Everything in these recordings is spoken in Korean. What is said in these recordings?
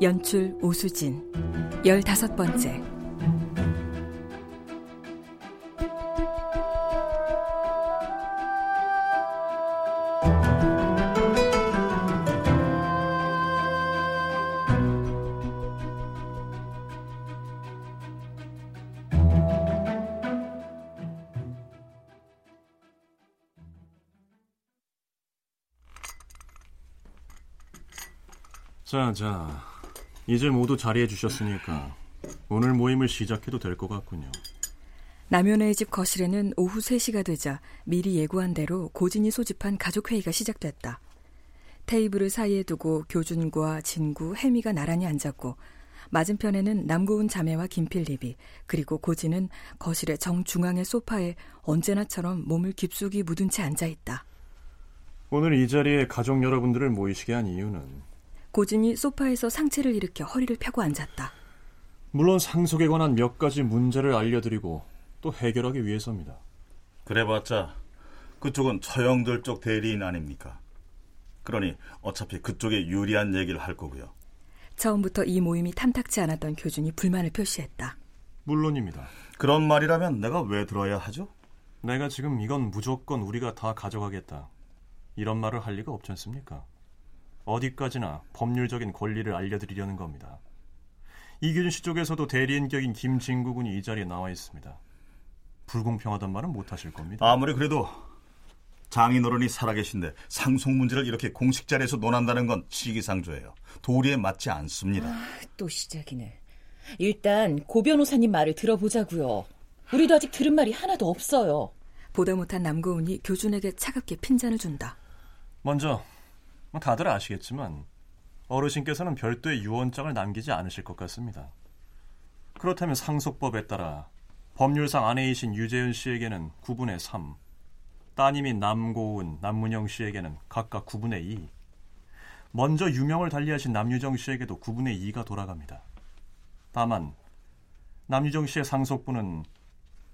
연출 오수진 열다섯 번째 자, 자. 이제 모두 자리해 주셨으니까 오늘 모임을 시작해도 될 것 같군요. 남연의 집 거실에는 오후 3시가 되자 미리 예고한 대로 고진이 소집한 가족회의가 시작됐다. 테이블을 사이에 두고 교준과 진구, 혜미가 나란히 앉았고 맞은편에는 남고운 자매와 김필립이 그리고 고진은 거실의 정중앙의 소파에 언제나처럼 몸을 깊숙이 묻은 채 앉아 있다. 오늘 이 자리에 가족 여러분들을 모이시게 한 이유는 고진이 소파에서 상체를 일으켜 허리를 펴고 앉았다. 물론 상속에 관한 몇 가지 문제를 알려드리고 또 해결하기 위해서입니다. 그래봤자 그쪽은 처형들 쪽 대리인 아닙니까? 그러니 어차피 그쪽에 유리한 얘기를 할 거고요. 처음부터 이 모임이 탐탁지 않았던 교준이 불만을 표시했다. 물론입니다. 그런 말이라면 내가 왜 들어야 하죠? 내가 지금 이건 무조건 우리가 다 가져가겠다. 이런 말을 할 리가 없지 않습니까? 어디까지나 법률적인 권리를 알려드리려는 겁니다. 이규준 씨 쪽에서도 대리인 격인 김진구 군이 이 자리에 나와 있습니다. 불공평하단 말은 못 하실 겁니다. 아무리 그래도 장인어른이 살아계신데 상속 문제를 이렇게 공식 자리에서 논한다는 건 시기상조예요. 도리에 맞지 않습니다. 아, 또 시작이네. 일단 고 변호사님 말을 들어보자고요. 우리도 아직 들은 말이 하나도 없어요. 보다 못한 남고은이 교준에게 차갑게 핀잔을 준다. 먼저 뭐 다들 아시겠지만 어르신께서는 별도의 유언장을 남기지 않으실 것 같습니다. 그렇다면 상속법에 따라 법률상 아내이신 유재윤 씨에게는 9분의 3, 따님인 남고은, 남문영 씨에게는 각각 9분의 2, 먼저 유명을 달리하신 남유정 씨에게도 9분의 2가 돌아갑니다. 다만 남유정 씨의 상속분은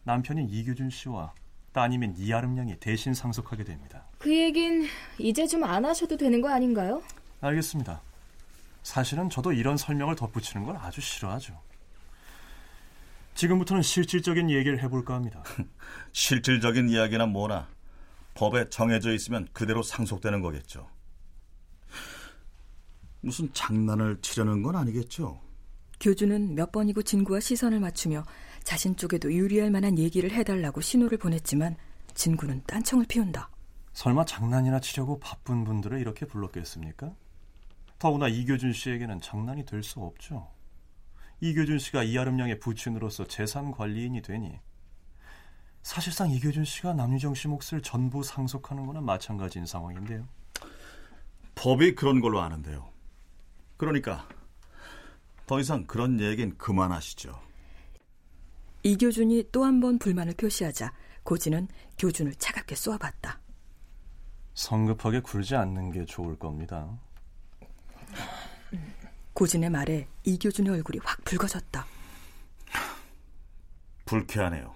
남편인 이규준 씨와 따님인 이아름 양이 대신 상속하게 됩니다. 그 얘긴 이제 좀 안 하셔도 되는 거 아닌가요? 알겠습니다. 사실은 저도 이런 설명을 덧붙이는 걸 아주 싫어하죠. 지금부터는 실질적인 얘기를 해볼까 합니다. 실질적인 이야기나 뭐나 법에 정해져 있으면 그대로 상속되는 거겠죠. 무슨 장난을 치려는 건 아니겠죠? 교주는 몇 번이고 진구와 시선을 맞추며 자신 쪽에도 유리할 만한 얘기를 해달라고 신호를 보냈지만 진구는 딴청을 피운다. 설마 장난이나 치려고 바쁜 분들을 이렇게 불렀겠습니까? 더구나 이교준 씨에게는 장난이 될 수 없죠. 이교준 씨가 이아름 양의 부친으로서 재산 관리인이 되니 사실상 이교준 씨가 남유정 씨 몫을 전부 상속하는 거나 마찬가지인 상황인데요. 법이 그런 걸로 아는데요. 그러니까 더 이상 그런 얘기는 그만하시죠. 이교준이 또 한 번 불만을 표시하자 고진은 교준을 차갑게 쏘아봤다. 성급하게 굴지 않는 게 좋을 겁니다. 고진의 말에 이교준의 얼굴이 확 붉어졌다. 불쾌하네요.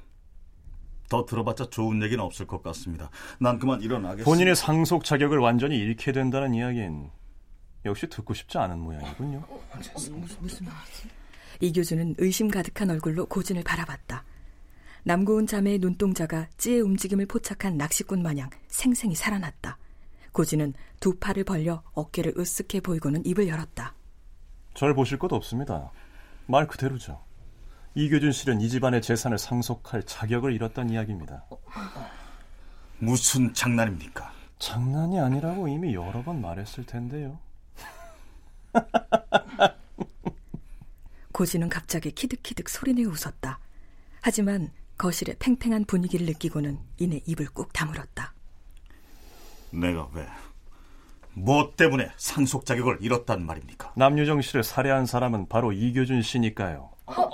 더 들어봤자 좋은 얘기는 없을 것 같습니다. 난 그만 일어나겠습니다. 본인의 상속 자격을 완전히 잃게 된다는 이야기는 역시 듣고 싶지 않은 모양이군요. 무슨, 무슨 말이지? 이교주는 의심 가득한 얼굴로 고진을 바라봤다. 남고운 자매의 눈동자가 찌의 움직임을 포착한 낚시꾼 마냥 생생히 살아났다. 고진은 두 팔을 벌려 어깨를 으쓱해 보이고는 입을 열었다. 절 보실 것 없습니다. 말 그대로죠. 이교준 씨는 이 집안의 재산을 상속할 자격을 잃었다는 이야기입니다. 무슨 장난입니까? 장난이 아니라고 이미 여러 번 말했을 텐데요. 고진은 갑자기 키득키득 소리내어 웃었다. 하지만 거실의 팽팽한 분위기를 느끼고는 이내 입을 꾹 다물었다. 내가 왜? 뭐 때문에 상속 자격을 잃었단 말입니까? 남유정 씨를 살해한 사람은 바로 이교준 씨니까요. 뭐,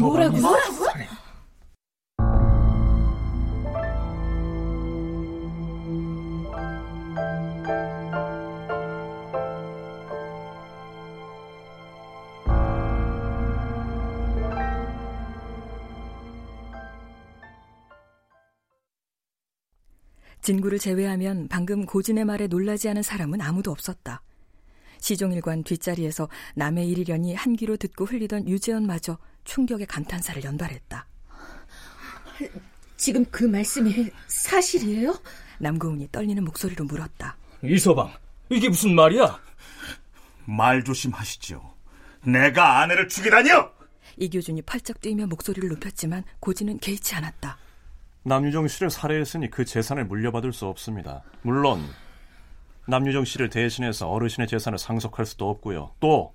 뭐라고? 뭐라고? 진구를 제외하면 방금 고진의 말에 놀라지 않은 사람은 아무도 없었다. 시종일관 뒷자리에서 남의 일이려니 한 귀로 듣고 흘리던 유재현마저 충격의 감탄사를 연발했다. 지금 그 말씀이 사실이에요? 남고운이 떨리는 목소리로 물었다. 이서방, 이게 무슨 말이야? 말 조심하시지요. 내가 아내를 죽이다니요! 이교준이 팔짝 뛰며 목소리를 높였지만 고진은 개의치 않았다. 남유정 씨를 살해했으니 그 재산을 물려받을 수 없습니다. 물론 남유정 씨를 대신해서 어르신의 재산을 상속할 수도 없고요. 또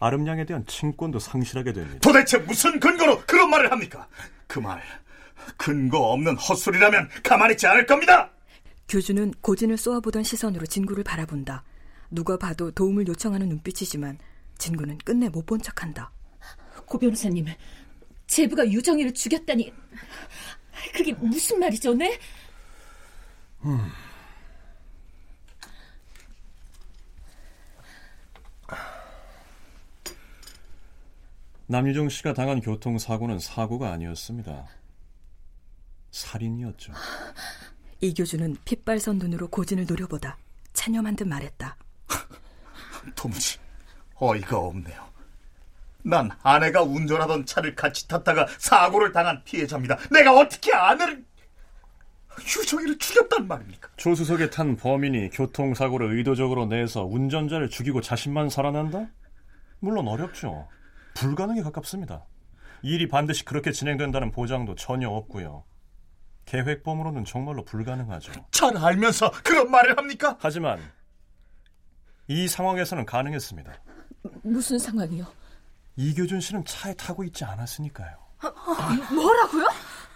아름양에 대한 친권도 상실하게 됩니다. 도대체 무슨 근거로 그런 말을 합니까? 그 말, 근거 없는 헛소리라면 가만히 있지 않을 겁니다! 교주는 고진을 쏘아보던 시선으로 진구를 바라본다. 누가 봐도 도움을 요청하는 눈빛이지만 진구는 끝내 못 본 척한다. 고 변호사님, 제부가 유정이를 죽였다니 그게 무슨 말이죠, 네? 음. 남유정 씨가 당한 교통사고는 사고가 아니었습니다. 살인이었죠. 이교주는 핏발선 눈으로 고진을 노려보다 체념한 듯 말했다. 도무지 어이가 없네요. 난 아내가 운전하던 차를 같이 탔다가 사고를 당한 피해자입니다. 내가 어떻게 아내를 유정이를 죽였단 말입니까? 조수석에 탄 범인이 교통사고를 의도적으로 내서 운전자를 죽이고 자신만 살아난다? 물론 어렵죠. 불가능에 가깝습니다. 일이 반드시 그렇게 진행된다는 보장도 전혀 없고요. 계획범으로는 정말로 불가능하죠. 잘 알면서 그런 말을 합니까? 하지만 이 상황에서는 가능했습니다. 무슨 상황이요? 이교준 씨는 차에 타고 있지 않았으니까요. 뭐라고요?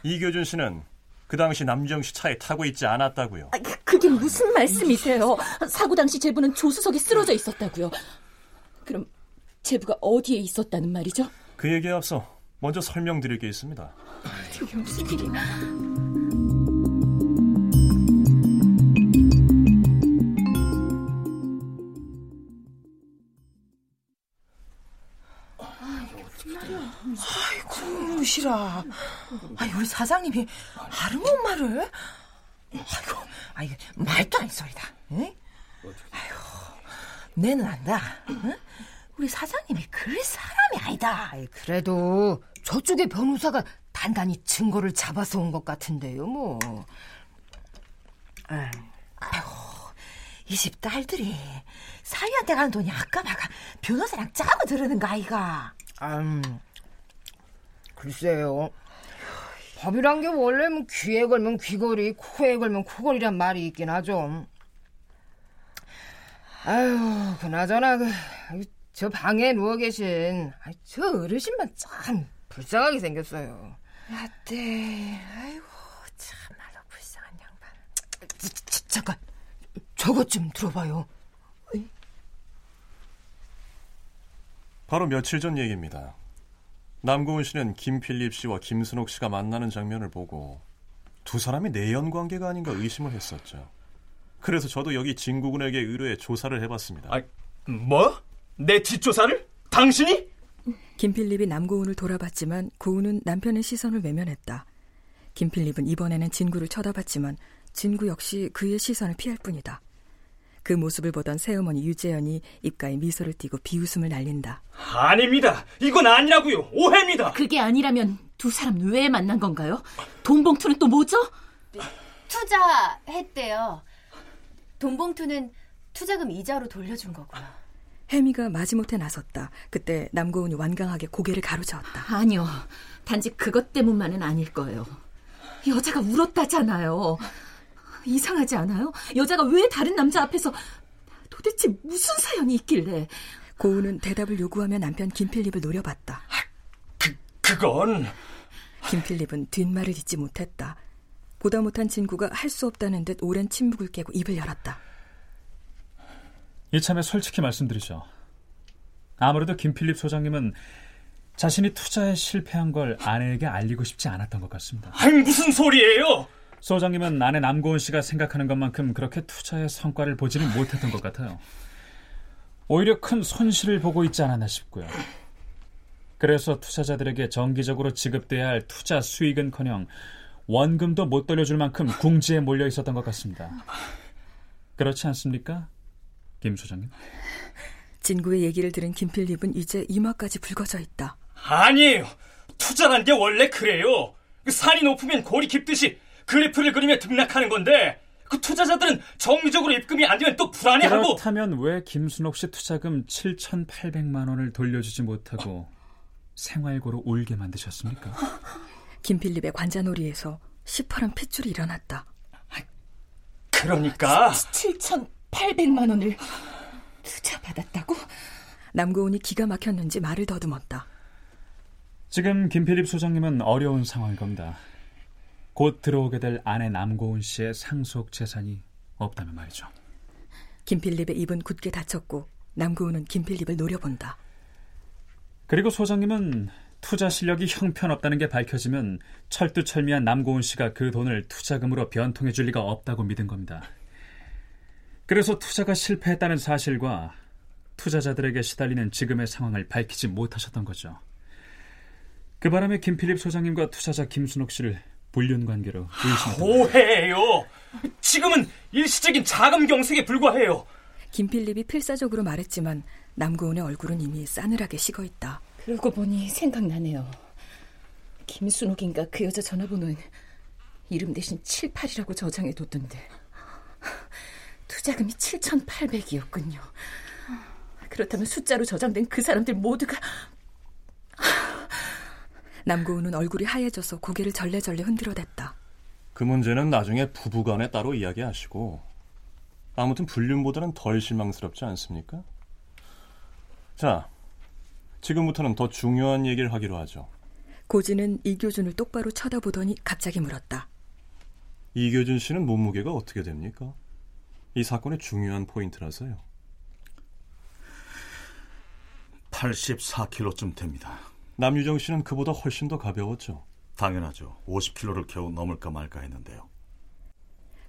이교준 씨는 그 당시 남정 씨 차에 타고 있지 않았다고요. 아, 그게 무슨 말씀이세요? 사고 당시 제부는 조수석에 쓰러져 있었다고요. 그럼 제부가 어디에 있었다는 말이죠? 그 얘기에 앞서 먼저 설명드릴 게 있습니다. 이게 무슨 일이야? 아이고, 싫어. 아이, 우리 사장님이 아름운 말을? 아이고, 아이, 말도 안 소리다. 응? 아이고, 내는 안다. 응? 우리 사장님이 그럴 사람이 아니다. 그래도 저쪽의 변호사가 단단히 증거를 잡아서 온 것 같은데요, 뭐. 아이고, 이 집 딸들이 사위한테 가는 돈이 아까마가 변호사랑 짜고 들으는 거 아이가. 음, 글쎄요. 법이란 게 원래 뭐 귀에 걸면 귀걸이, 코에 걸면 코걸이란 말이 있긴 하죠. 아유, 그나저나 그, 저 방에 누워 계신 저 어르신만 참 불쌍하게 생겼어요. 아떼, 아이고 참말로 불쌍한 양반. 자, 자, 잠깐, 저것 좀 들어봐요. 바로 며칠 전 얘기입니다. 남고은 씨는 김필립 씨와 김순옥 씨가 만나는 장면을 보고 두 사람이 내연 관계가 아닌가 의심을 했었죠. 그래서 저도 여기 진구군에게 의뢰해 조사를 해봤습니다. 아, 뭐? 내 뒷조사를? 당신이? 김필립이 남고운을 돌아봤지만 고운은 남편의 시선을 외면했다. 김필립은 이번에는 진구를 쳐다봤지만 진구 역시 그의 시선을 피할 뿐이다. 그 모습을 보던 새어머니 유재현이 입가에 미소를 띠고 비웃음을 날린다. 아닙니다. 이건 아니라고요. 오해입니다. 그게 아니라면 두 사람 왜 만난 건가요? 돈 봉투는 또 뭐죠? 투자했대요. 돈 봉투는 투자금 이자로 돌려준 거고요. 혜미가 마지못해 나섰다. 그때 남고은이 완강하게 고개를 가로저었다. 아니요. 단지 그것 때문만은 아닐 거예요. 여자가 울었다잖아요. 이상하지 않아요? 여자가 왜 다른 남자 앞에서 도대체 무슨 사연이 있길래? 고은은 대답을 요구하며 남편 김필립을 노려봤다. 그, 그건... 김필립은 뒷말을 잇지 못했다. 보다 못한 친구가 할 수 없다는 듯 오랜 침묵을 깨고 입을 열었다. 이참에 솔직히 말씀드리죠. 아무래도 김필립 소장님은 자신이 투자에 실패한 걸 아내에게 알리고 싶지 않았던 것 같습니다. 아니 무슨 소리예요? 소장님은 아내 남고은 씨가 생각하는 것만큼 그렇게 투자의 성과를 보지는 못했던 것 같아요. 오히려 큰 손실을 보고 있지 않았나 싶고요. 그래서 투자자들에게 정기적으로 지급돼야 할 투자 수익은커녕 원금도 못 돌려줄 만큼 궁지에 몰려 있었던 것 같습니다. 그렇지 않습니까? 김 소장님. 진구의 얘기를 들은 김필립은 이제 이마까지 붉어져 있다. 아니에요. 투자란 게 원래 그래요. 그 산이 높으면 골이 깊듯이 그래프를 그리며 등락하는 건데 그 투자자들은 정기적으로 입금이 안 되면 또 불안해하고 그렇다면 왜 김순옥 씨 투자금 7,800만 원을 돌려주지 못하고 생활고로 울게 만드셨습니까? 김필립의 관자놀이에서 시퍼런 핏줄이 일어났다. 그러니까 7,800만 원을 투자 받았다고? 남고은이 기가 막혔는지 말을 더듬었다. 지금 김필립 소장님은 어려운 상황일 겁니다. 곧 들어오게 될 아내 남고은 씨의 상속 재산이 없다면 말이죠. 김필립의 입은 굳게 닫혔고 남고은은 김필립을 노려본다. 그리고 소장님은 투자 실력이 형편없다는 게 밝혀지면 철두철미한 남고은 씨가 그 돈을 투자금으로 변통해 줄 리가 없다고 믿은 겁니다. 그래서 투자가 실패했다는 사실과 투자자들에게 시달리는 지금의 상황을 밝히지 못하셨던 거죠. 그 바람에 김필립 소장님과 투자자 김순옥 씨를 불륜 관계로 의심했던 오해예요. 지금은 일시적인 자금 경색에 불과해요. 김필립이 필사적으로 말했지만 남고은의 얼굴은 이미 싸늘하게 식어 있다. 그러고 보니 생각나네요. 김순옥인가 그 여자 전화번호는 이름 대신 78이라고 저장해뒀던데 투자금이 7,800이었군요. 그렇다면 숫자로 저장된 그 사람들 모두가 남고은은 얼굴이 하얘져서 고개를 절레절레 흔들어댔다. 그 문제는 나중에 부부간에 따로 이야기하시고 아무튼 불륜보다는 덜 실망스럽지 않습니까? 자, 지금부터는 더 중요한 얘기를 하기로 하죠. 고진은 이교준을 똑바로 쳐다보더니 갑자기 물었다. 이교준 씨는 몸무게가 어떻게 됩니까? 이 사건의 중요한 포인트라서요. 84kg쯤 됩니다. 남유정 씨는 그보다 훨씬 더 가벼웠죠. 당연하죠. 50kg를 겨우 넘을까 말까 했는데요.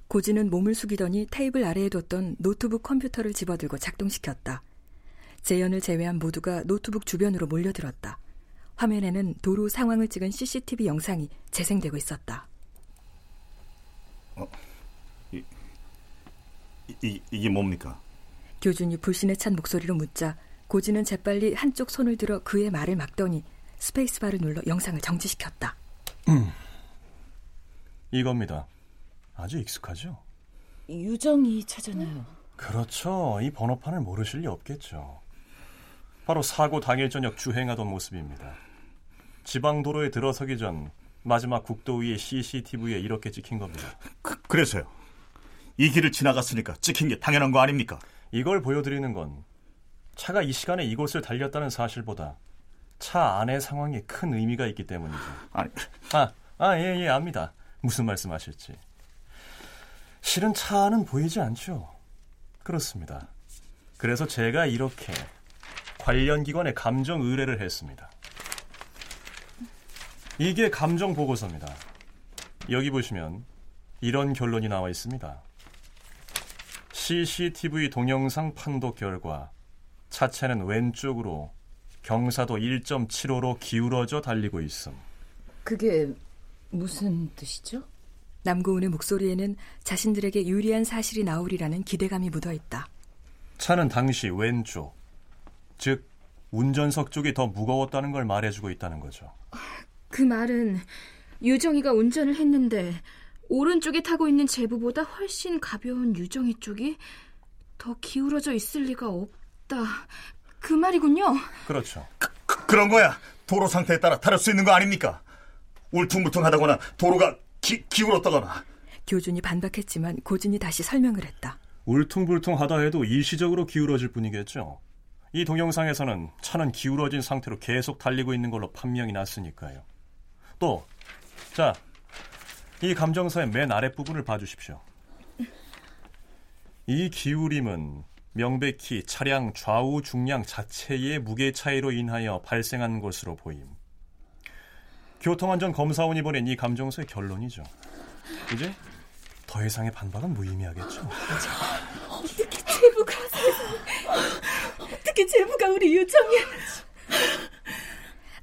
고진은 몸을 숙이더니 테이블 아래에 뒀던 노트북 컴퓨터를 집어들고 작동시켰다. 재현을 제외한 모두가 노트북 주변으로 몰려들었다. 화면에는 도로 상황을 찍은 CCTV 영상이 재생되고 있었다. 어, 이, 이, 이게 뭡니까? 교준이 불신에 찬 목소리로 묻자 고진은 재빨리 한쪽 손을 들어 그의 말을 막더니 스페이스바를 눌러 영상을 정지시켰다. 음, 이겁니다. 아주 익숙하죠? 유정이 차잖아요. 그렇죠. 이 번호판을 모르실 리 없겠죠. 바로 사고 당일 저녁 주행하던 모습입니다. 지방 도로에 들어서기 전 마지막 국도 위의 CCTV에 이렇게 찍힌 겁니다. 그, 그래서요. 이 길을 지나갔으니까 찍힌 게 당연한 거 아닙니까? 이걸 보여드리는 건 차가 이 시간에 이곳을 달렸다는 사실보다 차 안의 상황에 큰 의미가 있기 때문이죠. 아니, 아, 아, 예, 예, 압니다. 무슨 말씀 하실지. 실은 차 안은 보이지 않죠. 그렇습니다. 그래서 제가 이렇게 관련 기관에 감정 의뢰를 했습니다. 이게 감정 보고서입니다. 여기 보시면 이런 결론이 나와 있습니다. CCTV 동영상 판독 결과 차체는 왼쪽으로 경사도 1.75로 기울어져 달리고 있음. 그게 무슨 뜻이죠? 남고은의 목소리에는 자신들에게 유리한 사실이 나오리라는 기대감이 묻어 있다. 차는 당시 왼쪽, 즉 운전석 쪽이 더 무거웠다는 걸 말해주고 있다는 거죠. 그 말은 유정이가 운전을 했는데 오른쪽에 타고 있는 제부보다 훨씬 가벼운 유정이 쪽이 더 기울어져 있을 리가 없다. 그 말이군요. 그렇죠. 그, 그, 런 거야. 도로 상태에 따라 다를 수 있는 거 아닙니까? 울퉁불퉁하다거나 도로가 기, 기울었다거나. 교준이 반박했지만 고진이 다시 설명을 했다. 울퉁불퉁하다 해도 일시적으로 기울어질 뿐이겠죠. 이 동영상에서는 차는 기울어진 상태로 계속 달리고 있는 걸로 판명이 났으니까요. 또, 자, 이 감정서의 맨 아랫부분을 봐주십시오. 이 기울임은 명백히 차량 좌우 중량 자체의 무게 차이로 인하여 발생한 것으로 보임. 교통안전 검사원이 보낸 이 감정서의 결론이죠. 이제 더 이상의 반박은 무의미하겠죠. 어떻게 제부가 어떻게 제부가 우리 유정이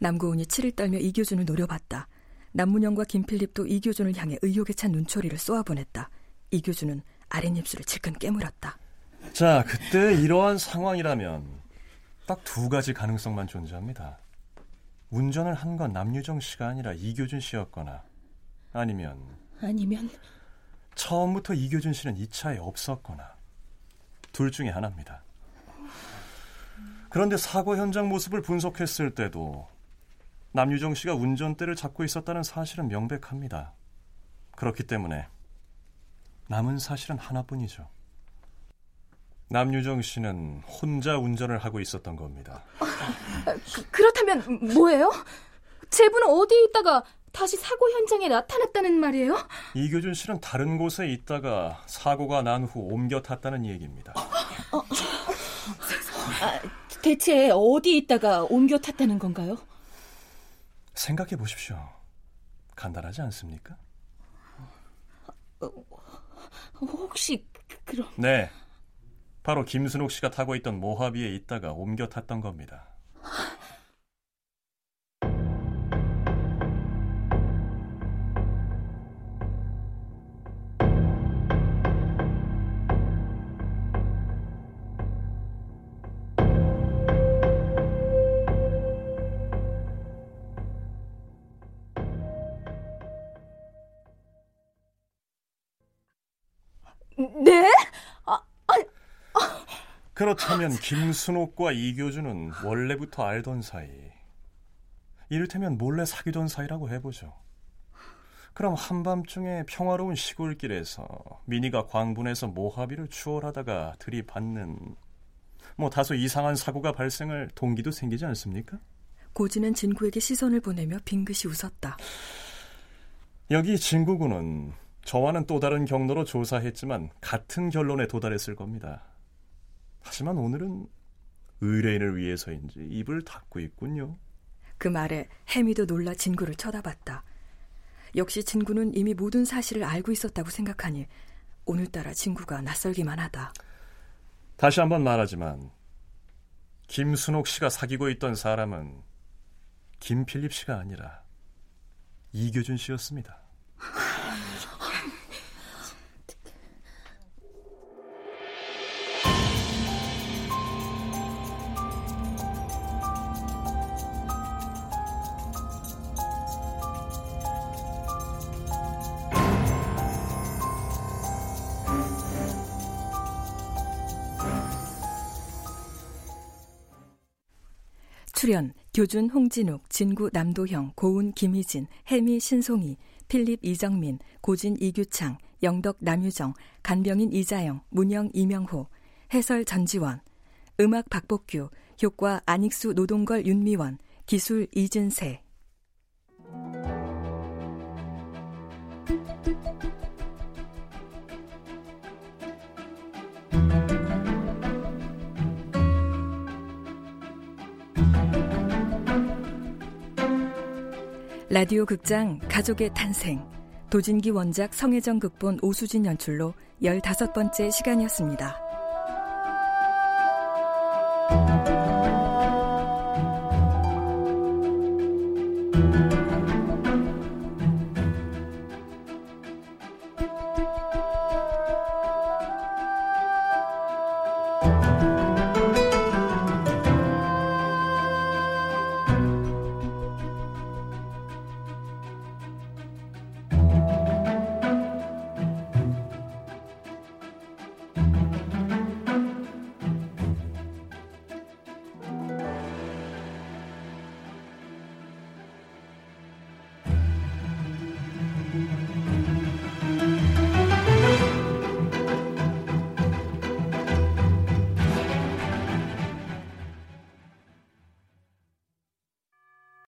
남고은이 치를 떨며 이교준을 노려봤다. 남문영과 김필립도 이교준을 향해 의욕에 찬 눈초리를 쏘아보냈다. 이교준은 아랫입술을 질끈 깨물었다. 자, 그때 이러한 상황이라면 딱 두 가지 가능성만 존재합니다. 운전을 한 건 남유정 씨가 아니라 이교준 씨였거나 아니면 아니면 처음부터 이교준 씨는 이 차에 없었거나 둘 중에 하나입니다. 그런데 사고 현장 모습을 분석했을 때도 남유정 씨가 운전대를 잡고 있었다는 사실은 명백합니다. 그렇기 때문에 남은 사실은 하나뿐이죠. 남유정 씨는 혼자 운전을 하고 있었던 겁니다. 그, 렇다면 뭐예요? 제부는 어디에 있다가 다시 사고 현장에 나타났다는 말이에요? 이교준 씨는 다른 곳에 있다가 사고가 난 후 옮겨 탔다는 얘기입니다. 어, 아, 대체 어디 있다가 옮겨 탔다는 건가요? 생각해 보십시오. 간단하지 않습니까? 어, 혹시 그럼? 네, 바로 김순옥 씨가 타고 있던 모하비에 있다가 옮겨 탔던 겁니다. 그렇다면 김순옥과 이교주는 원래부터 알던 사이. 이를테면 몰래 사귀던 사이라고 해보죠. 그럼 한밤중에 평화로운 시골길에서 미니가 광분해서 모하비를 추월하다가 들이받는 뭐 다소 이상한 사고가 발생할 동기도 생기지 않습니까? 고진은 진구에게 시선을 보내며 빙긋이 웃었다. 여기 진구군은 저와는 또 다른 경로로 조사했지만 같은 결론에 도달했을 겁니다. 하지만 오늘은 의뢰인을 위해서인지 입을 닫고 있군요. 그 말에 해미도 놀라 진구를 쳐다봤다. 역시 진구는 이미 모든 사실을 알고 있었다고 생각하니 오늘따라 진구가 낯설기만 하다. 다시 한번 말하지만 김순옥 씨가 사귀고 있던 사람은 김필립 씨가 아니라 이교준 씨였습니다. 출연 교준 홍진욱, 진구 남도형, 고운 김희진, 해미 신송이, 필립 이정민, 고진 이규창, 영덕 남유정, 간병인 이자영, 문영 이명호, 해설 전지원, 음악 박복규, 효과 안익수 노동걸 윤미원, 기술 이준세. 라디오 극장 가족의 탄생 도진기 원작 성혜정 극본 오수진 연출로 15번째 시간이었습니다.